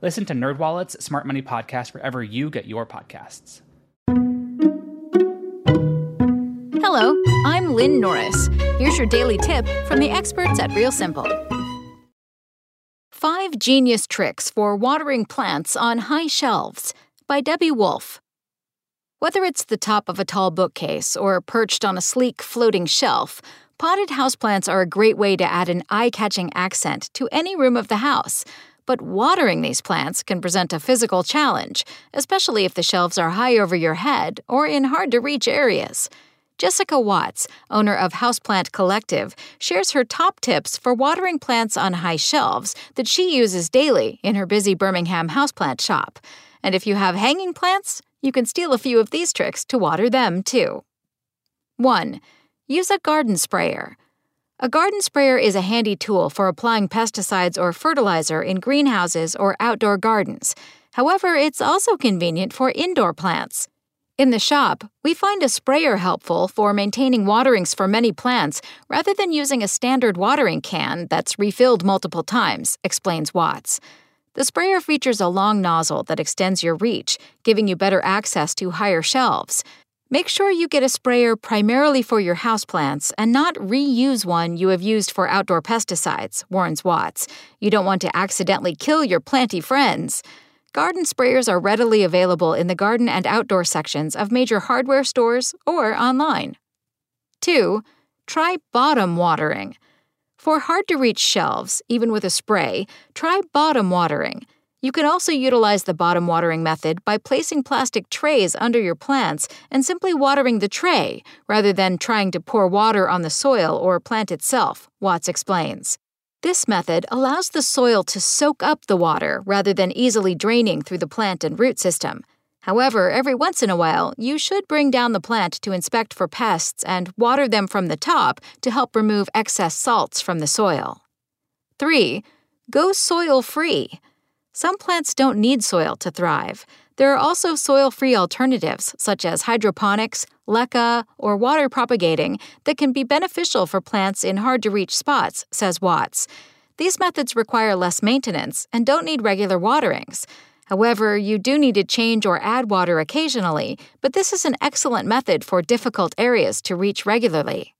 Listen to NerdWallet's Smart Money Podcast wherever you get your podcasts. Hello, I'm Lynn Norris. Here's your daily tip from the experts at Real Simple. Five Genius Tricks for Watering Plants on High Shelves by Debbie Wolfe. Whether it's the top of a tall bookcase or perched on a sleek floating shelf, potted houseplants are a great way to add an eye catching accent to any room of the house. But watering these plants can present a physical challenge, especially if the shelves are high over your head or in hard to reach areas. Jessica Watts, owner of Houseplant Collective, shares her top tips for watering plants on high shelves that she uses daily in her busy Birmingham houseplant shop. And if you have hanging plants, you can steal a few of these tricks to water them too. 1. Use a garden sprayer. A garden sprayer is a handy tool for applying pesticides or fertilizer in greenhouses or outdoor gardens. However, it's also convenient for indoor plants. In the shop, we find a sprayer helpful for maintaining waterings for many plants rather than using a standard watering can that's refilled multiple times, explains Watts. The sprayer features a long nozzle that extends your reach, giving you better access to higher shelves. Make sure you get a sprayer primarily for your houseplants and not reuse one you have used for outdoor pesticides, warns Watts. You don't want to accidentally kill your planty friends. Garden sprayers are readily available in the garden and outdoor sections of major hardware stores or online. 2. Try bottom watering. For hard to reach shelves, even with a spray, try bottom watering. You can also utilize the bottom watering method by placing plastic trays under your plants and simply watering the tray rather than trying to pour water on the soil or plant itself, Watts explains. This method allows the soil to soak up the water rather than easily draining through the plant and root system. However, every once in a while, you should bring down the plant to inspect for pests and water them from the top to help remove excess salts from the soil. 3. Go soil free. Some plants don't need soil to thrive. There are also soil free alternatives, such as hydroponics, leca, or water propagating, that can be beneficial for plants in hard to reach spots, says Watts. These methods require less maintenance and don't need regular waterings. However, you do need to change or add water occasionally, but this is an excellent method for difficult areas to reach regularly.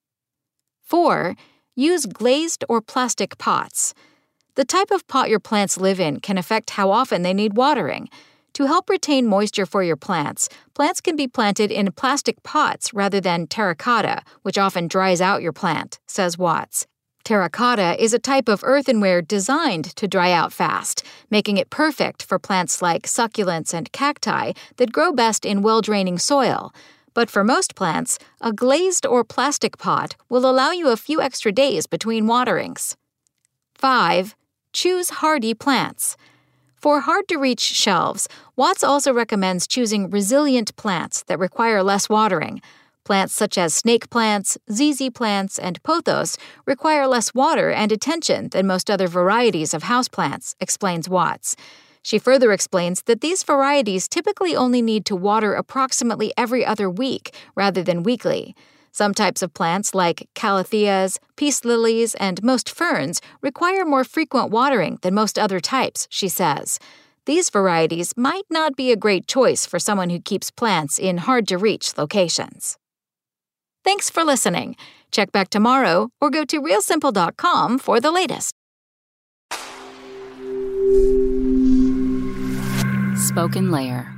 4. Use glazed or plastic pots. The type of pot your plants live in can affect how often they need watering. To help retain moisture for your plants, plants can be planted in plastic pots rather than terracotta, which often dries out your plant, says Watts. Terracotta is a type of earthenware designed to dry out fast, making it perfect for plants like succulents and cacti that grow best in well draining soil. But for most plants, a glazed or plastic pot will allow you a few extra days between waterings. 5. Choose hardy plants. For hard to reach shelves, Watts also recommends choosing resilient plants that require less watering. Plants such as snake plants, ZZ plants, and pothos require less water and attention than most other varieties of houseplants, explains Watts. She further explains that these varieties typically only need to water approximately every other week rather than weekly. Some types of plants, like calatheas, peace lilies, and most ferns, require more frequent watering than most other types, she says. These varieties might not be a great choice for someone who keeps plants in hard to reach locations. Thanks for listening. Check back tomorrow or go to realsimple.com for the latest. Spoken Layer.